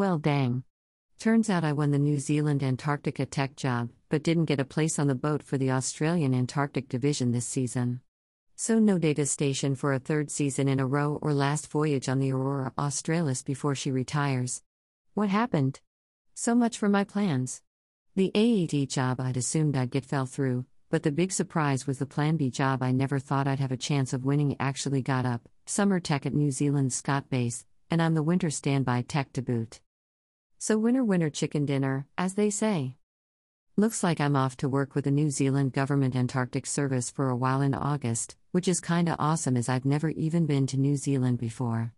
Well, dang. Turns out I won the New Zealand Antarctica tech job, but didn't get a place on the boat for the Australian Antarctic Division this season. So, no Davis station for a third season in a row or last voyage on the Aurora Australis before she retires. What happened? So much for my plans. The AET job I'd assumed I'd get fell through, but the big surprise was the Plan B job I never thought I'd have a chance of winning actually got up summer tech at New Zealand's Scott Base, and I'm the winter standby tech to boot. So, winner, winner, chicken dinner, as they say. Looks like I'm off to work with the New Zealand Government Antarctic Service for a while in August, which is kinda awesome as I've never even been to New Zealand before.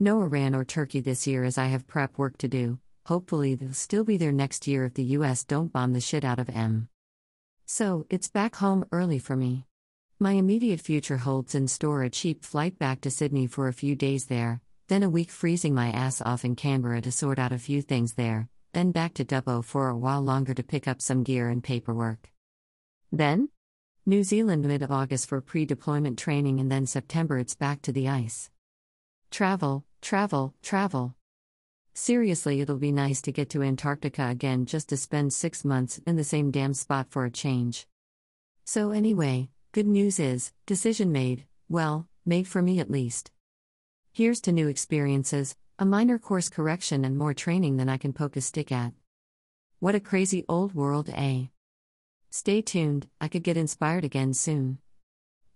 No Iran or Turkey this year as I have prep work to do, hopefully they'll still be there next year if the US don't bomb the shit out of M. So, it's back home early for me. My immediate future holds in store a cheap flight back to Sydney for a few days there, then a week freezing my ass off in Canberra to sort out a few things there, then back to Dubbo for a while longer to pick up some gear and paperwork. Then? New Zealand mid of August for pre deployment training, and then September it's back to the ice. Travel, travel, travel. Seriously, it'll be nice to get to Antarctica again just to spend six months in the same damn spot for a change. So, anyway, good news is decision made, well, made for me at least. Here's to new experiences, a minor course correction, and more training than I can poke a stick at. What a crazy old world, eh? Stay tuned, I could get inspired again soon.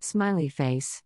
Smiley face.